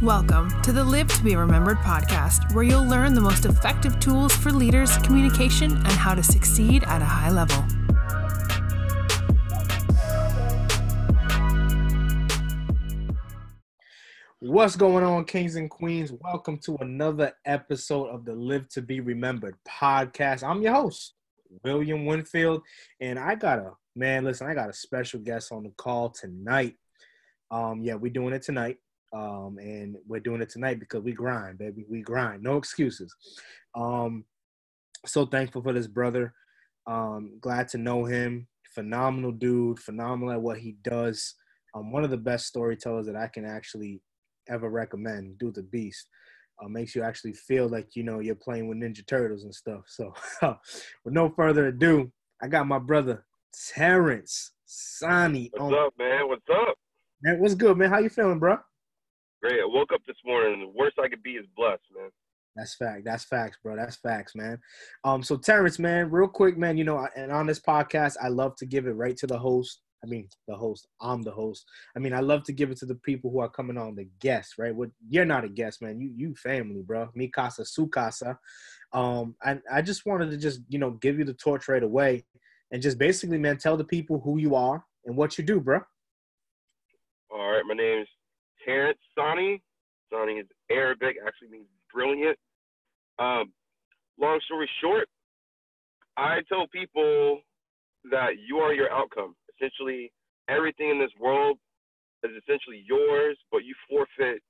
Welcome to the Live to Be Remembered podcast, where you'll learn the most effective tools for leaders, communication, and how to succeed at a high level. What's going on, kings and queens? Welcome to another episode of the Live to Be Remembered podcast. I'm your host, William Winfield, and I got a man. Listen, I got a special guest on the call tonight. Um, yeah, we're doing it tonight. Um, and we're doing it tonight because we grind, baby. We grind. No excuses. Um, so thankful for this brother. Um, glad to know him. Phenomenal dude. Phenomenal at what he does. Um, one of the best storytellers that I can actually ever recommend. Dude's a beast. Uh, makes you actually feel like you know you're playing with Ninja Turtles and stuff. So, with no further ado, I got my brother Terrence Sani. What's on. up, man? What's up? Man, what's good, man? How you feeling, bro? Great. I woke up this morning the worst I could be is blessed, man. That's fact. That's facts, bro. That's facts, man. Um, so Terrence, man, real quick, man, you know, and on this podcast, I love to give it right to the host. I mean, the host. I'm the host. I mean, I love to give it to the people who are coming on, the guests, right? What you're not a guest, man. You you family, bro. Mi casa, su casa. Um, and I just wanted to just you know give you the torch right away, and just basically, man, tell the people who you are and what you do, bro. All right, my name is Terrence Sani. Sani is Arabic, actually means brilliant. Um, long story short, I tell people that you are your outcome. Essentially, everything in this world is essentially yours, but you forfeit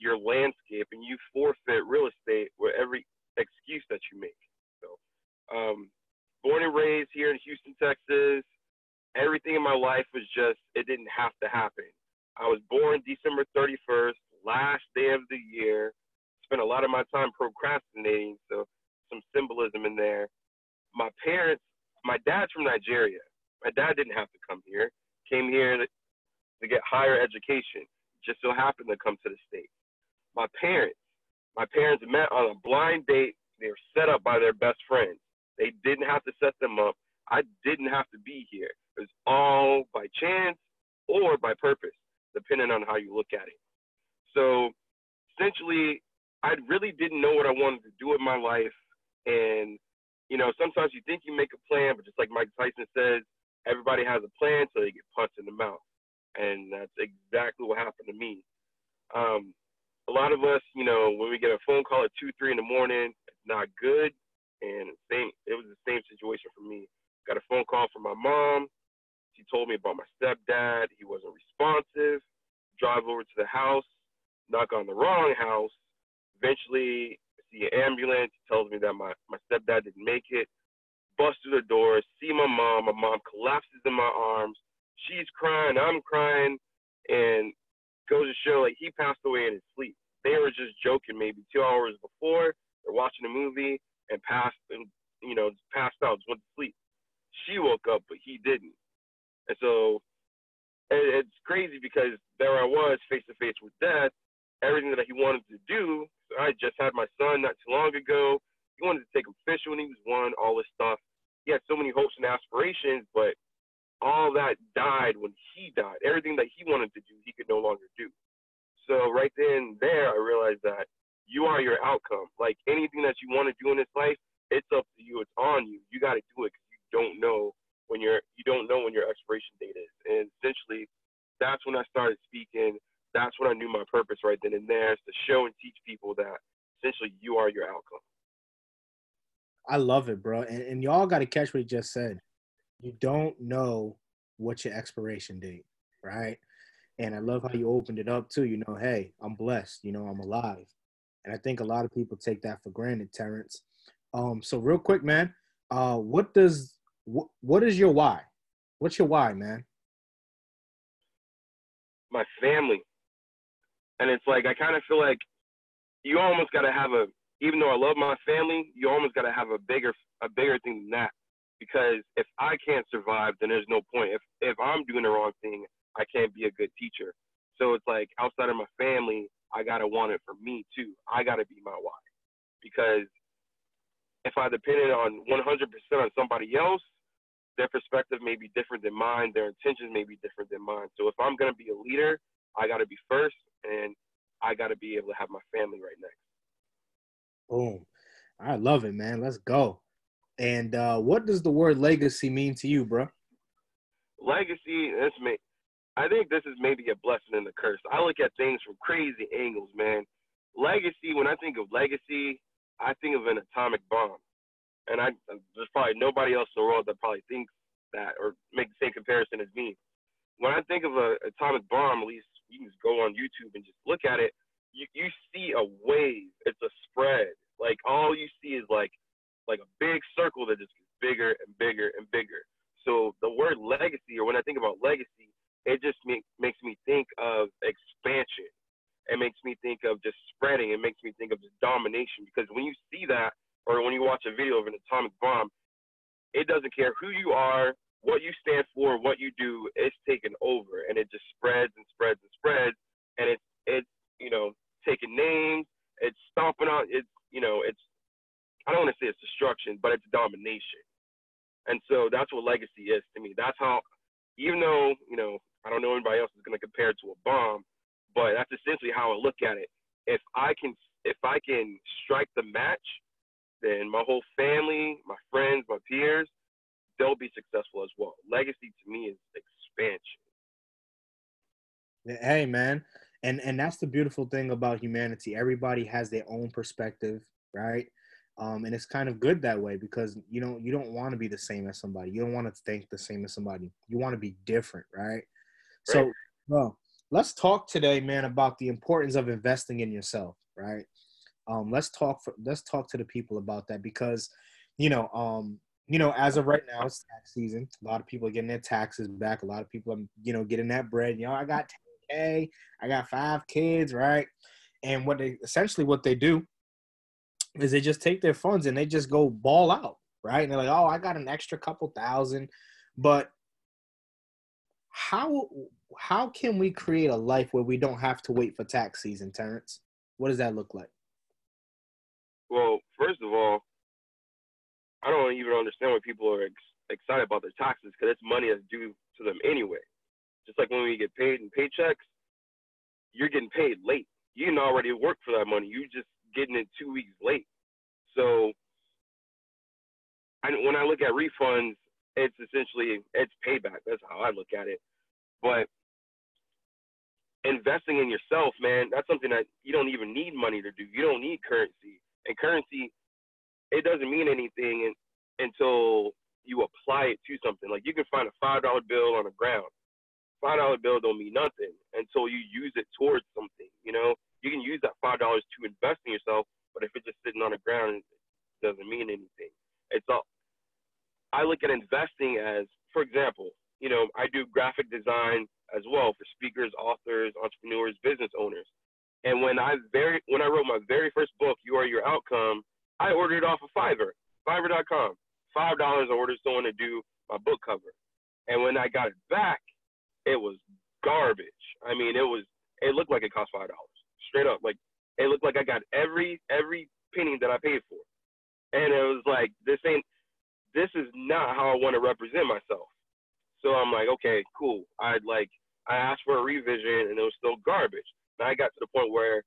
your landscape and you forfeit real estate with every excuse that you make. So, um, born and raised here in Houston, Texas, everything in my life was just, it didn't have to happen. I was born December 31st, last day of the year. Spent a lot of my time procrastinating, so some symbolism in there. My parents, my dad's from Nigeria. My dad didn't have to come here. Came here to, get higher education. Just so happened to come to the States. My parents, my parents met on a blind date. They were set up by their best friends. They didn't have to set them up. I didn't have to be here. It was all by chance or by purpose depending on how you look at it. So essentially, I really didn't know what I wanted to do with my life. And, you know, sometimes you think you make a plan, but just like Mike Tyson says, everybody has a plan so they get punched in the mouth. And that's exactly what happened to me. Um, a lot of us, you know, when we get a phone call at two, three in the morning, it's not good. And same, it was the same situation for me. Got a phone call from my mom. She told me about my stepdad. He wasn't responsive. Drive over to the house, knock on the wrong house. Eventually, see an ambulance. He tells me that my, my stepdad didn't make it. Bust through the door, see my mom. My mom collapses in my arms. She's crying. I'm crying. And goes to show, like, he passed away in his sleep. They were just joking maybe two hours before. They're watching a movie and passed, and, you know, passed out, just went to sleep. She woke up, but he didn't. And so it's crazy because there I was face to face with death, everything that he wanted to do. I just had my son not too long ago. He wanted to take him fishing when he was one, all this stuff. He had so many hopes and aspirations, but all that died when he died. Everything that he wanted to do, he could no longer do. So right then there, I realized that you are your outcome. Like anything that you want to do in this life, it's up to you. It's on you. You got to do it because you don't know when you're you don't know when your expiration date is. And essentially, that's when I started speaking. That's when I knew my purpose right then and there is to show and teach people that essentially you are your outcome. I love it, bro. And, and y'all got to catch what he just said. You don't know what's your expiration date, right? And I love how you opened it up too. You know, hey, I'm blessed. You know, I'm alive. And I think a lot of people take that for granted, Terrence. Um, so real quick, man, uh, what does what, what is your why? What's your why, man? My family. And it's like I kind of feel like you almost got to have a even though I love my family, you almost got to have a bigger a bigger thing than that. Because if I can't survive, then there's no point. If if I'm doing the wrong thing, I can't be a good teacher. So it's like outside of my family, I gotta want it for me too. I gotta be my why. Because if I depended on 100% on somebody else, their perspective may be different than mine, their intentions may be different than mine. So if I'm gonna be a leader, I gotta be first, and I gotta be able to have my family right next. Boom. I love it, man. Let's go. And uh, what does the word legacy mean to you, bro? Legacy, this may, I think this is maybe a blessing and a curse. I look at things from crazy angles, man. Legacy, when I think of legacy, I think of an atomic bomb. And I there's probably nobody else in the world that probably thinks that or make the same comparison as me. When I think of a atomic bomb, at least you can just go on YouTube and just look at it. You you see a wave. It's a spread. Like all you see is like like a big circle that just gets bigger and bigger and bigger. So the word legacy, or when I think about legacy, it just make, makes me think of expansion. It makes me think of just spreading. It makes me think of just domination. Because when you see that, or when you watch a video of an atomic bomb, it doesn't care who you are, what you stand for, what you do. It's taken over, and it just spreads and spreads and spreads. And it's it's you know taking names. It's stomping on. It's you know it's I don't want to say it's destruction, but it's domination. And so that's what legacy is to me. That's how, even though you know I don't know anybody else is going to compare it to a bomb, but that's essentially how I look at it. If I can, if I can strike the match, then my whole family, my friends, my peers, they'll be successful as well. Legacy to me is expansion. Hey, man, and and that's the beautiful thing about humanity. Everybody has their own perspective, right? Um, and it's kind of good that way because you know you don't want to be the same as somebody. You don't want to think the same as somebody. You want to be different, right? right? So, well, let's talk today, man, about the importance of investing in yourself, right? Um, let's talk for, let's talk to the people about that because, you know, um, you know, as of right now, it's tax season. A lot of people are getting their taxes back. A lot of people are, you know, getting that bread. You know, I got 10K, I got five kids, right? And what they essentially what they do is they just take their funds and they just go ball out, right? And they're like, oh, I got an extra couple thousand. But how how can we create a life where we don't have to wait for tax season, Terrence? What does that look like? Well, first of all, I don't even understand why people are ex- excited about their taxes because it's money that's due to them anyway. Just like when we get paid in paychecks, you're getting paid late. You didn't already work for that money. You're just getting it two weeks late. So, I, when I look at refunds, it's essentially it's payback. That's how I look at it. But investing in yourself, man, that's something that you don't even need money to do. You don't need currency, and currency, it doesn't mean anything in, until you apply it to something. Like you can find a five dollar bill on the ground. Five dollar bill don't mean nothing until you use it towards something. You know, you can use that five dollars to invest in yourself, but if it's just sitting on the ground, it doesn't mean anything. It's all. I look at investing as, for example, you know, I do graphic design as well for speakers, authors, entrepreneurs, business owners. And when I very when I wrote my very first book, You Are Your Outcome, I ordered it off of Fiverr, Fiverr.com. Five dollars I ordered someone to do my book cover. And when I got it back, it was garbage. I mean, it was it looked like it cost five dollars straight up. Like it looked like I got every every penny that I paid for, and it was like this ain't this is not how I want to represent myself. So I'm like, okay, cool. I'd like I asked for a revision and it was still garbage. And I got to the point where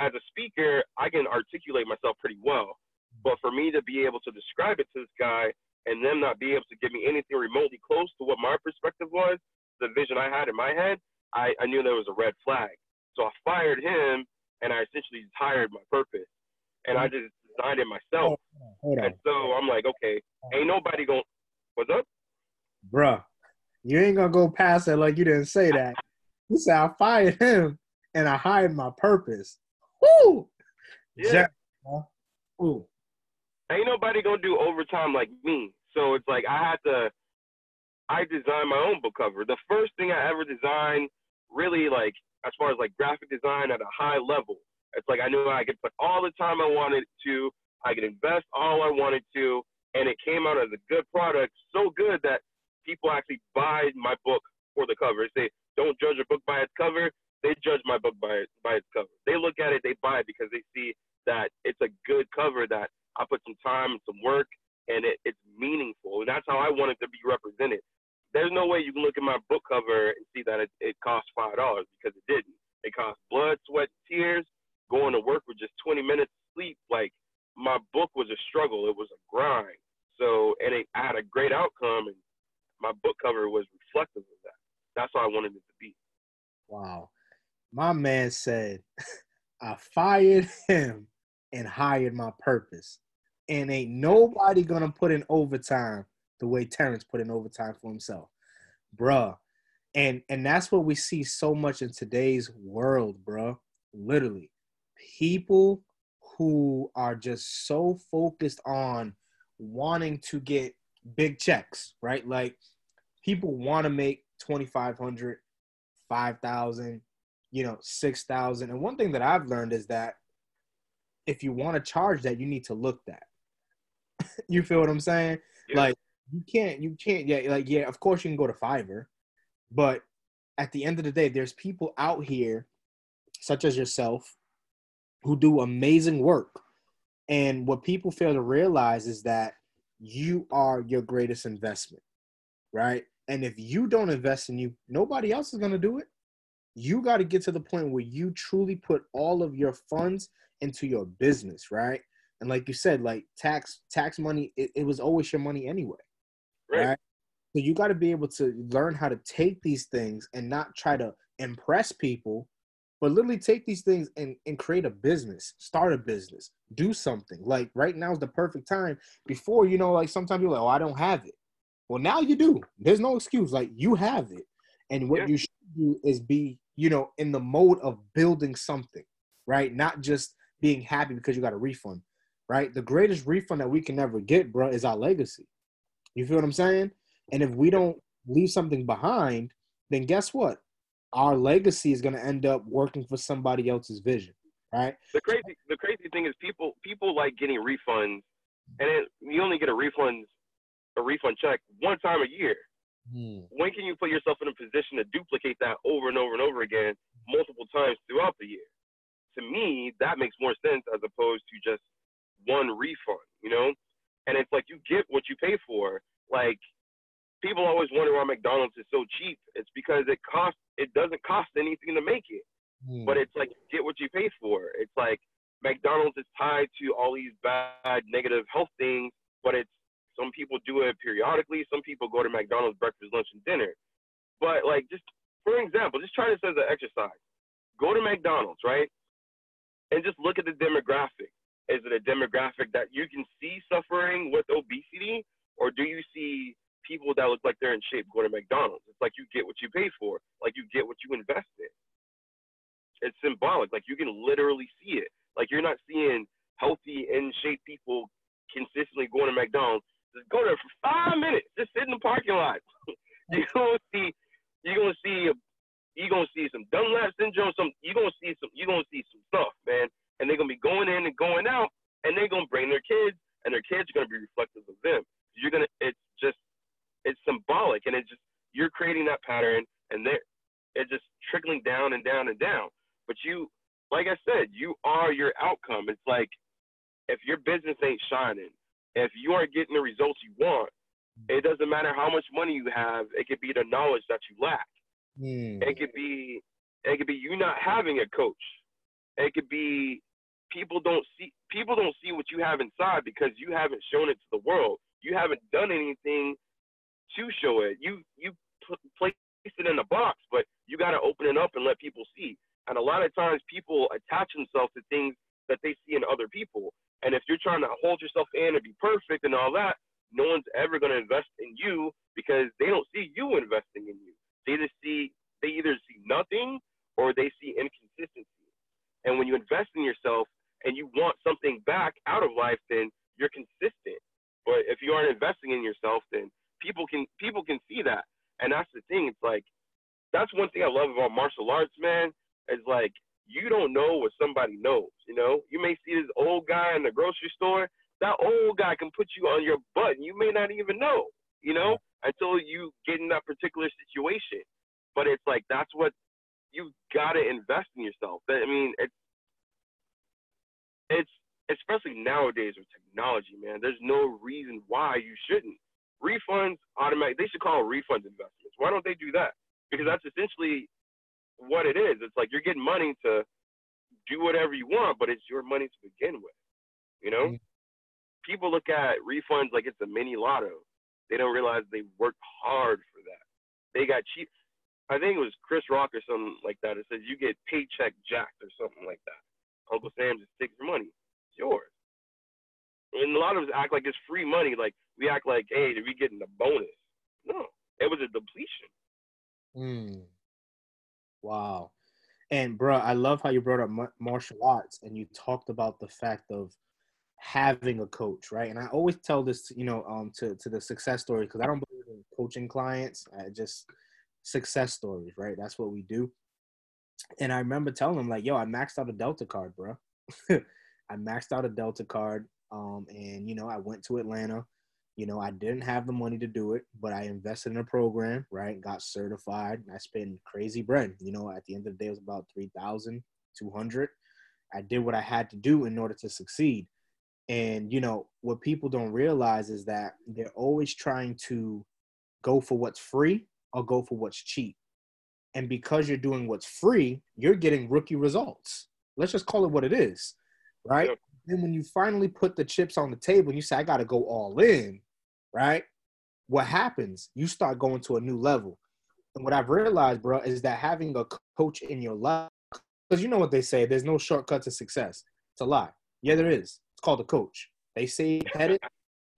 as a speaker, I can articulate myself pretty well. But for me to be able to describe it to this guy and them not be able to give me anything remotely close to what my perspective was, the vision I had in my head, I, I knew there was a red flag. So I fired him and I essentially hired my purpose. And I just designed it myself. Hold on, And so I'm like, okay, ain't nobody going what's up? Bruh, you ain't gonna go past that like you didn't say that. you said I fired him and I hide my purpose. Woo! Yeah. Ooh. Ain't nobody gonna do overtime like me. So it's like I had to I designed my own book cover. The first thing I ever designed, really like as far as like graphic design at a high level. It's like I knew I could put all the time I wanted to, I could invest all I wanted to, and it came out as a good product, so good that people actually buy my book for the cover. They say, don't judge a book by its cover. They judge my book by by its cover. They look at it, they buy it because they see that it's a good cover that I put some time and some work and it, it's meaningful. And that's how I want it to be represented. There's no way you can look at my book cover and see that it, it cost five dollars because it didn't. It cost blood, sweat, tears, going to work with just 20 minutes of sleep. Like my book was a struggle. It was a grind. So and it had a great outcome, and my book cover was reflective of that. That's how I wanted it to be. Wow. My man said, I fired him and hired my purpose. And ain't nobody gonna put in overtime the way Terrence put in overtime for himself. Bruh. And and that's what we see so much in today's world, bruh. Literally. People who are just so focused on wanting to get big checks, right? Like people want to make 2500 5000 you know 6000 and one thing that i've learned is that if you want to charge that you need to look that. You feel what i'm saying? Yeah. like you can't you can't yeah like yeah of course you can go to fiverr but at the end of the day there's people out here such as yourself who do amazing work. And what people fail to realize is that you are your greatest investment right? And if you don't invest in you, nobody else is going to do it. You got to get to the point where you truly put all of your funds into your business, right? And like you said, like tax tax money, it, it was always your money anyway. Right. right? So you got to be able to learn how to take these things and not try to impress people, but literally take these things and, and create a business, start a business, do something. Like right now is the perfect time. Before, you know, like sometimes you're like, oh, I don't have it. Well, now you do. There's no excuse. Like you have it. And what yeah. you should do is be, you know, in the mode of building something, right? Not just being happy because you got a refund, right? The greatest refund that we can ever get, bro, is our legacy. You feel what I'm saying? And if we don't leave something behind, then guess what? Our legacy is going to end up working for somebody else's vision, right? The crazy, the crazy thing is people, people like getting refunds, and it, you only get a refund a refund check one time a year. Hmm. When can you put yourself in a position to duplicate that over and over and over again multiple times throughout the year? To me, that makes more sense as opposed to just one refund, you know? And it's like you get what you pay for. Like people always wonder why McDonald's is so cheap. It's because it costs it doesn't cost anything to make it. Hmm. But it's like get what you pay for. It's like McDonald's is tied to all these bad negative health things, but it's some people do it periodically. Some people go to McDonald's breakfast, lunch, and dinner. But like, just for example, just try this as an exercise. Go to McDonald's, right? And just look at the demographic. Is it a demographic that you can see suffering with obesity, or do you see people that look like they're in shape go to McDonald's? It's like you get what you pay for, like you get what you invest in. It's symbolic, like you can literally see it. Like you're not seeing healthy, in shape people consistently going to McDonald's. Just go there for five minutes. Just sit in the parking lot. you're gonna see. You're gonna see. You're gonna see some Dunlap syndrome. Some. You're gonna see some. You're gonna see some stuff, man. And they're gonna be going in and going out, and they're gonna bring their kids, and their kids are gonna be reflective of them. You're gonna. It's just. It's symbolic, and it's just you're creating that pattern, and they're. It's just trickling down and down and down. But you, like I said, you are your outcome. It's like if your business ain't shining, if you aren't getting the results you want, it doesn't matter how much money you have. It could be the knowledge that you lack. Mm. It could be it could be you not having a coach. It could be people don't see people don't see what you have inside because you haven't shown it to the world. You haven't done anything to show it. You you place it in a box, but you got to open it up and let people see. And a lot of times people attach themselves to things that they see in other people. And if you're trying to hold yourself in and be perfect and all that, no one's ever going to invest in you because they don't see you investing in you. They either see they either see nothing or they see inconsistency. And when you invest in yourself and you want something back out of life, then you're consistent. But if you aren't investing in yourself, then people can people can see that. And that's the thing. It's like that's one thing I love about martial arts, man. Is like you don't know what somebody knows. You know, you may see this old guy in the grocery store. That old guy can put you on your butt, and you may not even know. You know, until you get in that particular situation. But it's like that's what you got to invest in yourself. I mean, it's it's especially nowadays with technology, man, there's no reason why you shouldn't. Refunds automatic. They should call refunds investments. Why don't they do that? Because that's essentially what it is. It's like you're getting money to do whatever you want, but it's your money to begin with. You know, mm-hmm. people look at refunds like it's a mini lotto. They don't realize they worked hard for that. They got cheap. I think it was Chris Rock or something like that. It says you get paycheck jacked or something like that. Uncle Sam just takes your money. It's yours. And a lot of us act like it's free money. Like we act like, hey, did we getting a bonus? No, it was a depletion. Hmm. Wow. And bro, I love how you brought up martial arts and you talked about the fact of having a coach, right? And I always tell this, you know, um, to to the success story because I don't believe in coaching clients. I just success stories, right? That's what we do. And I remember telling them like, "Yo, I maxed out a Delta card, bro. I maxed out a Delta card, um, and you know, I went to Atlanta. You know, I didn't have the money to do it, but I invested in a program, right? Got certified. I spent crazy bread. You know, at the end of the day, it was about three thousand two hundred. I did what I had to do in order to succeed. And you know, what people don't realize is that they're always trying to go for what's free or go for what's cheap. And because you're doing what's free, you're getting rookie results. Let's just call it what it is, right? Yep. Then when you finally put the chips on the table and you say, I got to go all in, right? What happens? You start going to a new level. And what I've realized, bro, is that having a coach in your life, because you know what they say, there's no shortcut to success. It's a lie. Yeah, there is. It's called a coach. They say headed.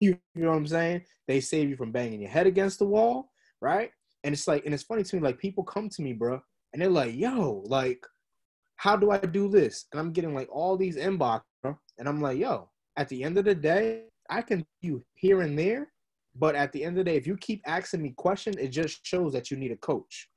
You, you know what I'm saying? They save you from banging your head against the wall, right? And it's like, and it's funny to me, like people come to me, bro, and they're like, yo, like, how do I do this? And I'm getting like all these inbox, bro. And I'm like, yo, at the end of the day, I can you here and there, but at the end of the day, if you keep asking me questions, it just shows that you need a coach.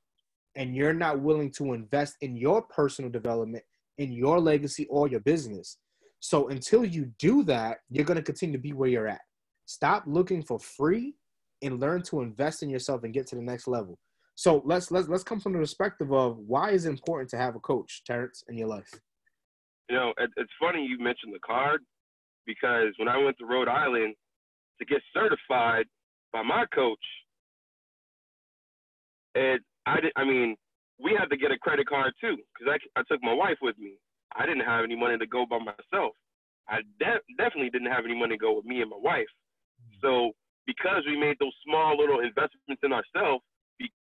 And you're not willing to invest in your personal development, in your legacy or your business. So until you do that, you're going to continue to be where you're at. Stop looking for free and learn to invest in yourself and get to the next level. So let's let's let's come from the perspective of why is it important to have a coach, Terrence, in your life. You know, it, it's funny you mentioned the card because when I went to Rhode Island to get certified by my coach, and I did. I mean, we had to get a credit card too because I I took my wife with me. I didn't have any money to go by myself. I de- definitely didn't have any money to go with me and my wife. So because we made those small little investments in ourselves,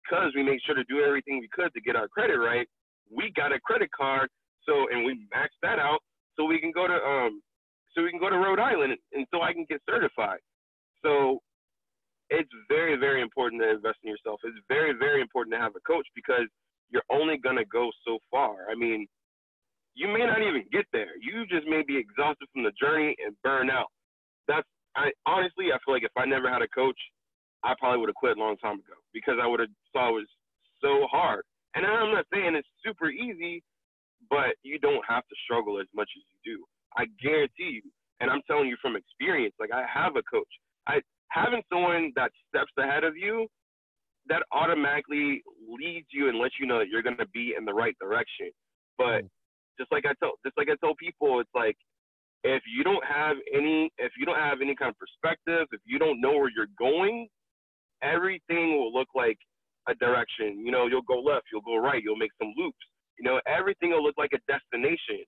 because we made sure to do everything we could to get our credit right, we got a credit card. So and we maxed that out so we can go to um so we can go to Rhode Island and so I can get certified. So it's very very important to invest in yourself. It's very very important to have a coach because you're only gonna go so far. I mean, you may not even get there. You just may be exhausted from the journey and burn out. That's I honestly I feel like if I never had a coach, I probably would have quit a long time ago because I would have saw it was so hard. And I'm not saying it's super easy, but you don't have to struggle as much as you do. I guarantee you, and I'm telling you from experience, like I have a coach. I having someone that steps ahead of you, that automatically leads you and lets you know that you're gonna be in the right direction. But mm just like I told just like I told people, it's like if you don't have any if you don't have any kind of perspective, if you don't know where you're going, everything will look like a direction. You know, you'll go left, you'll go right, you'll make some loops. You know, everything will look like a destination.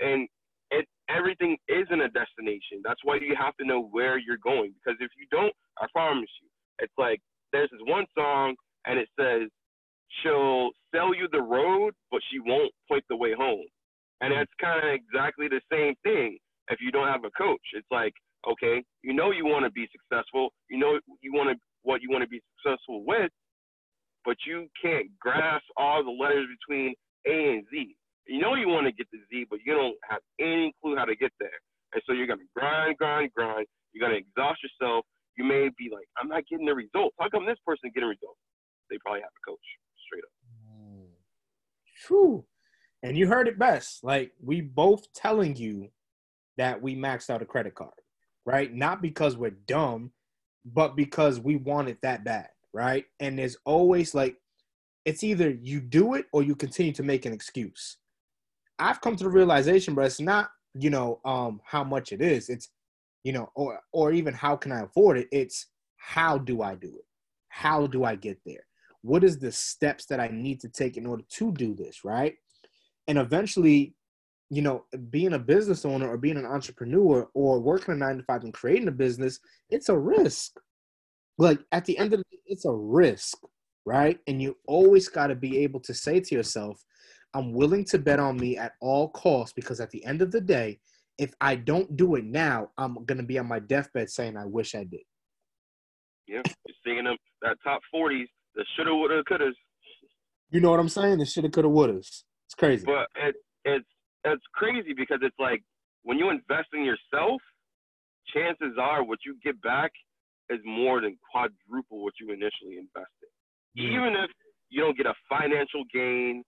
And it everything isn't a destination. That's why you have to know where you're going. Because if you don't, I promise you, it's like there's this one song and it says she'll sell you the road, but she won't point the way home. And that's kind of exactly the same thing if you don't have a coach. It's like, okay, you know you want to be successful, you know you want to what you want to be successful with, but you can't grasp all the letters between A and Z. You know you want to get to Z, but you don't have any clue how to get there. And so you're gonna grind, grind, grind. You're gonna exhaust yourself. You may be like, I'm not getting the results. How come this person getting results? They probably have a coach, straight up. True. And you heard it best. Like we both telling you that we maxed out a credit card, right? Not because we're dumb, but because we want it that bad, right? And there's always like it's either you do it or you continue to make an excuse. I've come to the realization, but it's not you know, um, how much it is. It's, you know, or or even how can I afford it? It's how do I do it? How do I get there? What is the steps that I need to take in order to do this, right? And eventually, you know, being a business owner or being an entrepreneur or working a nine to five and creating a business, it's a risk. Like at the end of the it's a risk, right? And you always got to be able to say to yourself, I'm willing to bet on me at all costs because at the end of the day, if I don't do it now, I'm gonna be on my deathbed saying I wish I did. Yeah, you're singing them that top forties, the shoulda, woulda, couldas. You know what I'm saying? The shoulda, coulda, wouldas. It's crazy. But it, it's it's crazy because it's like when you invest in yourself, chances are what you get back is more than quadruple what you initially invested. Mm. Even if you don't get a financial gain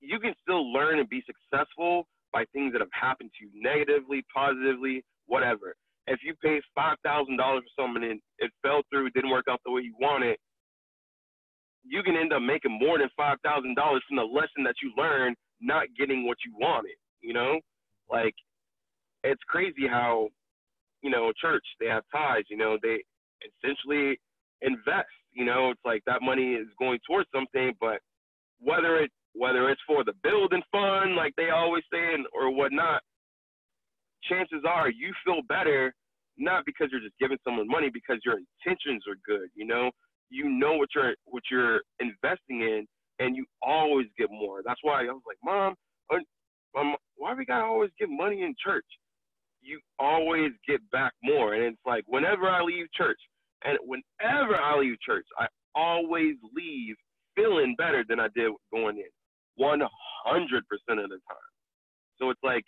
you can still learn and be successful by things that have happened to you negatively, positively, whatever. If you pay five thousand dollars for something and it fell through, didn't work out the way you wanted, you can end up making more than five thousand dollars from the lesson that you learned, not getting what you wanted. You know, like it's crazy how, you know, church they have ties. You know, they essentially invest. You know, it's like that money is going towards something, but whether it whether it's for the building fund, like they always say, or whatnot, chances are you feel better not because you're just giving someone money, because your intentions are good. You know, you know what you're what you're investing in, and you always get more. That's why I was like, Mom, Mom, um, why we gotta always give money in church? You always get back more, and it's like whenever I leave church, and whenever I leave church, I always leave feeling better than I did going in. 100% of the time. So it's like,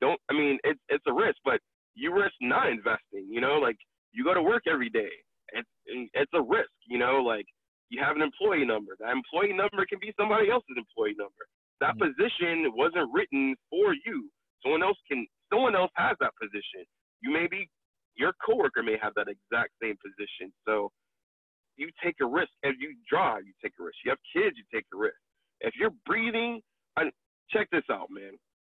don't, I mean, it's, it's a risk, but you risk not investing, you know, like you go to work every day. It's, it's a risk, you know, like you have an employee number. That employee number can be somebody else's employee number. That mm-hmm. position wasn't written for you. Someone else can, someone else has that position. You may be, your coworker may have that exact same position. So you take a risk. If you drive, you take a risk. You have kids, you take a risk. If you're breathing, I, check this out, man.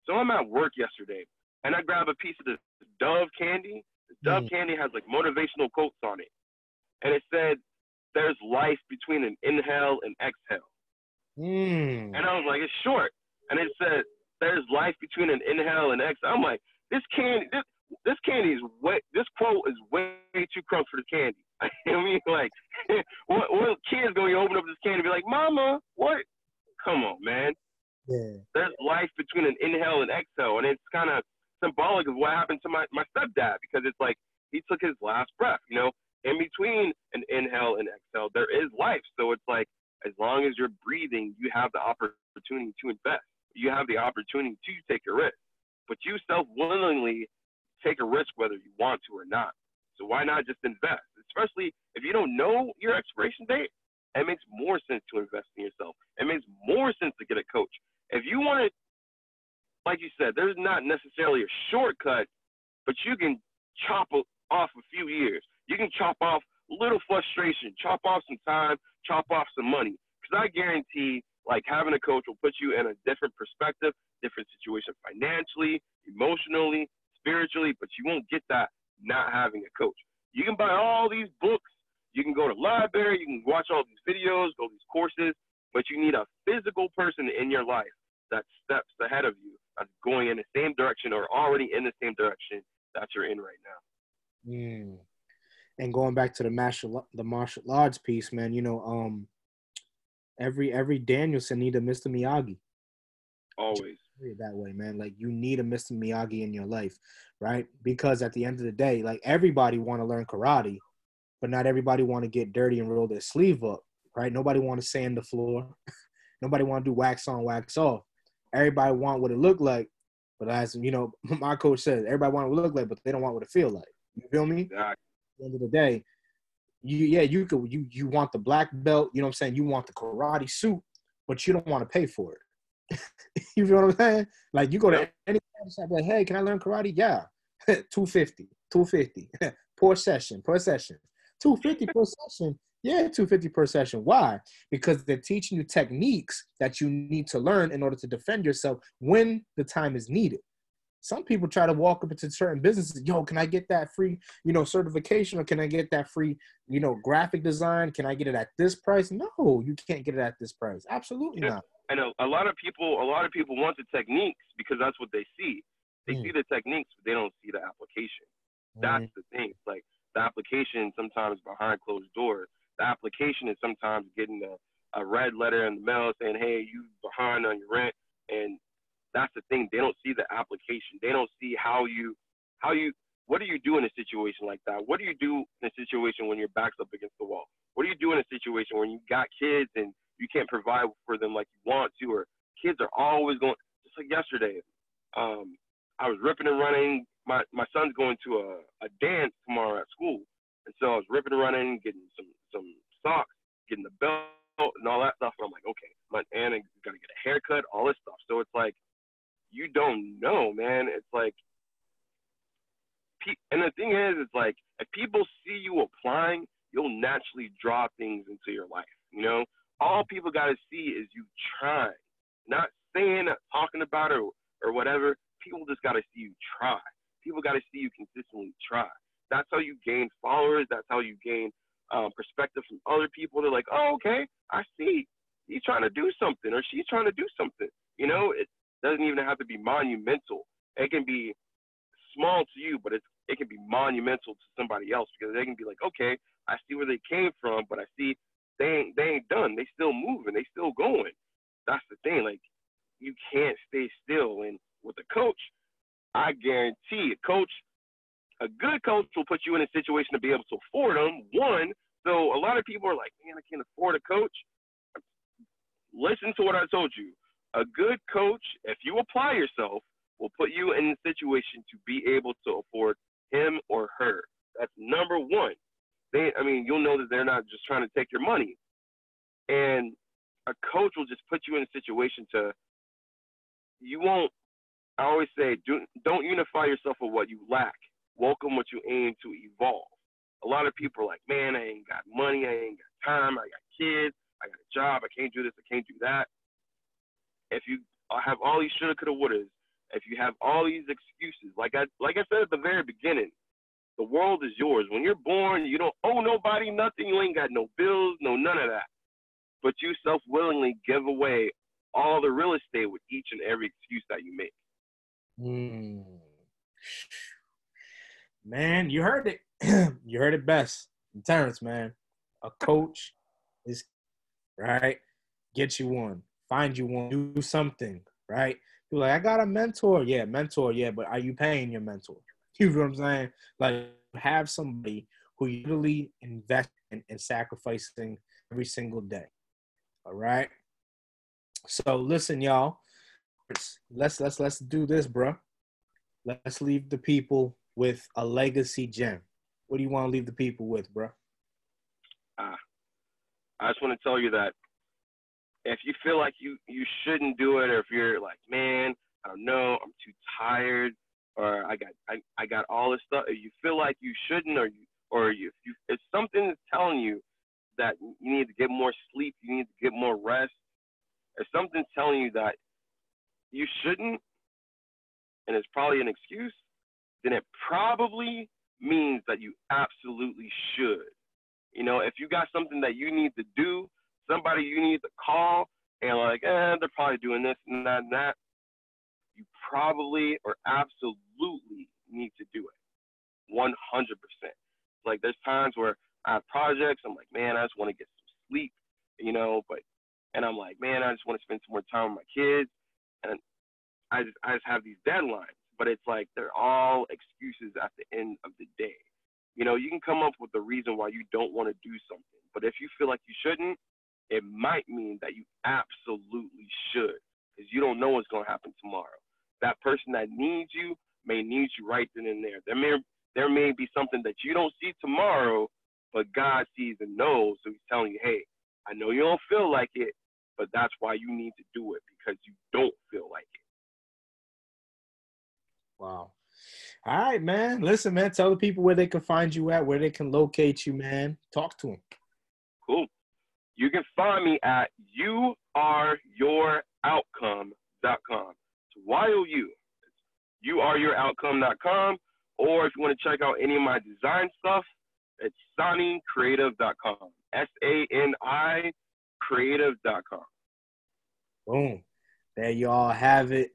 So I'm at work yesterday, and I grab a piece of this Dove candy. The Dove mm. candy has like motivational quotes on it, and it said, "There's life between an inhale and exhale." Mm. And I was like, "It's short," and it said, "There's life between an inhale and exhale." I'm like, "This candy, this, this candy is way. This quote is way too close for the candy." I mean, like, what, what kid's gonna open up this candy and be like, "Mama, what? Come on, man. Yeah. There's life between an inhale and exhale, and it's kind of symbolic of what happened to my, my stepdad because it's like he took his last breath. You know, in between an inhale and exhale, there is life. So it's like as long as you're breathing, you have the opportunity to invest. You have the opportunity to take a risk, but you self willingly take a risk whether you want to or not. So why not just invest? Especially if you don't know your expiration date, it makes more sense to invest in yourself. It makes more sense to get a coach. If you want to, like you said, there's not necessarily a shortcut, but you can chop off a few years. You can chop off a little frustration, chop off some time, chop off some money. Because I guarantee, like having a coach will put you in a different perspective, different situation financially, emotionally, spiritually, but you won't get that not having a coach. You can buy all these books you can go to library, you can watch all these videos, go these courses, but you need a physical person in your life that steps ahead of you, that's going in the same direction or already in the same direction that you're in right now. Mm. And going back to the martial the martial arts piece, man, you know, um, every every Daniel-san need a Mr. Miyagi. Always that way, man. Like you need a Mr. Miyagi in your life, right? Because at the end of the day, like everybody want to learn karate, but not everybody want to get dirty and roll their sleeve up, right? Nobody want to sand the floor. Nobody want to do wax on, wax off. Everybody want what it look like, but as you know, my coach says, everybody want what it look like, but they don't want what it feel like. You feel me? Exactly. At the end of the day, you yeah, you could you you want the black belt, you know what I'm saying? You want the karate suit, but you don't want to pay for it. you feel what I'm saying? Like you go to any shop, like, hey, can I learn karate? Yeah, 250, 250 per session, per session. 250 per session. Yeah, 250 per session. Why? Because they're teaching you techniques that you need to learn in order to defend yourself when the time is needed. Some people try to walk up into certain businesses yo can i get that free you know certification or can i get that free you know graphic design can i get it at this price no you can't get it at this price absolutely not I know a lot of people. A lot of people want the techniques because that's what they see. They Mm. see the techniques, but they don't see the application. That's the thing. Like the application sometimes behind closed doors. The application is sometimes getting a, a red letter in the mail saying, "Hey, you behind on your rent," and that's the thing. They don't see the application. They don't see how you, how you, what do you do in a situation like that? What do you do in a situation when your back's up against the wall? What do you do in a situation when you got kids and you can't provide for them like you want to, or kids are always going, just like yesterday. Um, I was ripping and running. My my son's going to a, a dance tomorrow at school, and so I was ripping and running, getting some some socks, getting the belt and all that stuff. And I'm like, okay, my I got to get a haircut, all this stuff. So it's like, you don't know, man. It's like, and the thing is, it's like if people see you applying, you'll naturally draw things into your life. You know, all people got to see is you trying, not saying, talking about it or, or whatever. People just got to see you try. People got to see you consistently try. That's how you gain followers. That's how you gain um, perspective from other people. They're like, oh, okay, I see. He's trying to do something or she's trying to do something. You know, doesn't even have to be monumental. It can be small to you, but it's, it can be monumental to somebody else because they can be like, okay, I see where they came from, but I see they ain't they ain't done. They still moving. They still going. That's the thing. Like you can't stay still. And with a coach, I guarantee a coach, a good coach will put you in a situation to be able to afford them. One, so a lot of people are like, man, I can't afford a coach. Listen to what I told you. A good coach, if you apply yourself, will put you in a situation to be able to afford him or her. That's number one. They, I mean, you'll know that they're not just trying to take your money. And a coach will just put you in a situation to, you won't, I always say, do, don't unify yourself with what you lack. Welcome what you aim to evolve. A lot of people are like, man, I ain't got money, I ain't got time, I got kids, I got a job, I can't do this, I can't do that. If you have all these shoulda, coulda, wouldas, if you have all these excuses, like I like I said at the very beginning, the world is yours. When you're born, you don't owe nobody nothing. You ain't got no bills, no none of that. But you self willingly give away all the real estate with each and every excuse that you make. Mm. Man, you heard it. you heard it best. Terrence, man. A coach is right. Get you one. Find you one. Do something, right? You're like, I got a mentor. Yeah, mentor. Yeah, but are you paying your mentor? You know what I'm saying? Like, have somebody who you really invest in and sacrificing every single day. All right. So listen, y'all. Let's let's let's do this, bro. Let's leave the people with a legacy gem. What do you want to leave the people with, bro? Ah, I just want to tell you that if you feel like you you shouldn't do it, or if you're like, man, I don't know, I'm too tired, or I got I, I got all this stuff. If you feel like you shouldn't, or you or you, if you if something is telling you that you need to get more sleep, you need to get more rest, if something's telling you that you shouldn't, and it's probably an excuse, then it probably means that you absolutely should. You know, if you got something that you need to do, somebody you need to call, and like, eh, they're probably doing this and that and that, you probably or absolutely need to do it. 100%. Like, there's times where I have projects, I'm like, man, I just want to get some sleep, you know, but, and I'm like, man, I just want to spend some more time with my kids. And I just, I just have these deadlines, but it's like they're all excuses at the end of the day. You know, you can come up with a reason why you don't want to do something, but if you feel like you shouldn't, it might mean that you absolutely should, because you don't know what's going to happen tomorrow. That person that needs you may need you right then and there. There may there may be something that you don't see tomorrow, but God sees and knows, so He's telling you, hey, I know you don't feel like it, but that's why you need to do it because you don't feel like it. Wow. All right, man. Listen, man. Tell the people where they can find you at, where they can locate you, man. Talk to them. Cool. You can find me at youareYourOutcome.com. It's. You are youareoutcome.com. Or if you want to check out any of my design stuff, it's sanicreative.com. S A N I creative.com. Boom. There you all have it.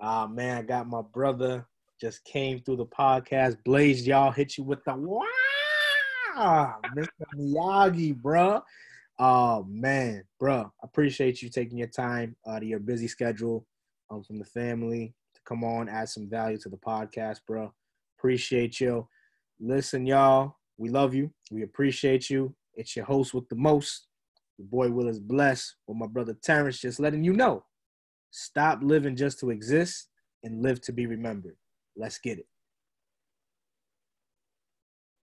Uh, man, I got my brother just came through the podcast. Blaze, y'all hit you with the wow, Mr. Miyagi, bro. Oh man, bro, I appreciate you taking your time out of your busy schedule um, from the family to come on, add some value to the podcast, bro. Appreciate you. Listen, y'all, we love you. We appreciate you. It's your host with the most. Your boy Will is blessed with my brother Terrence, just letting you know. Stop living just to exist and live to be remembered. Let's get it.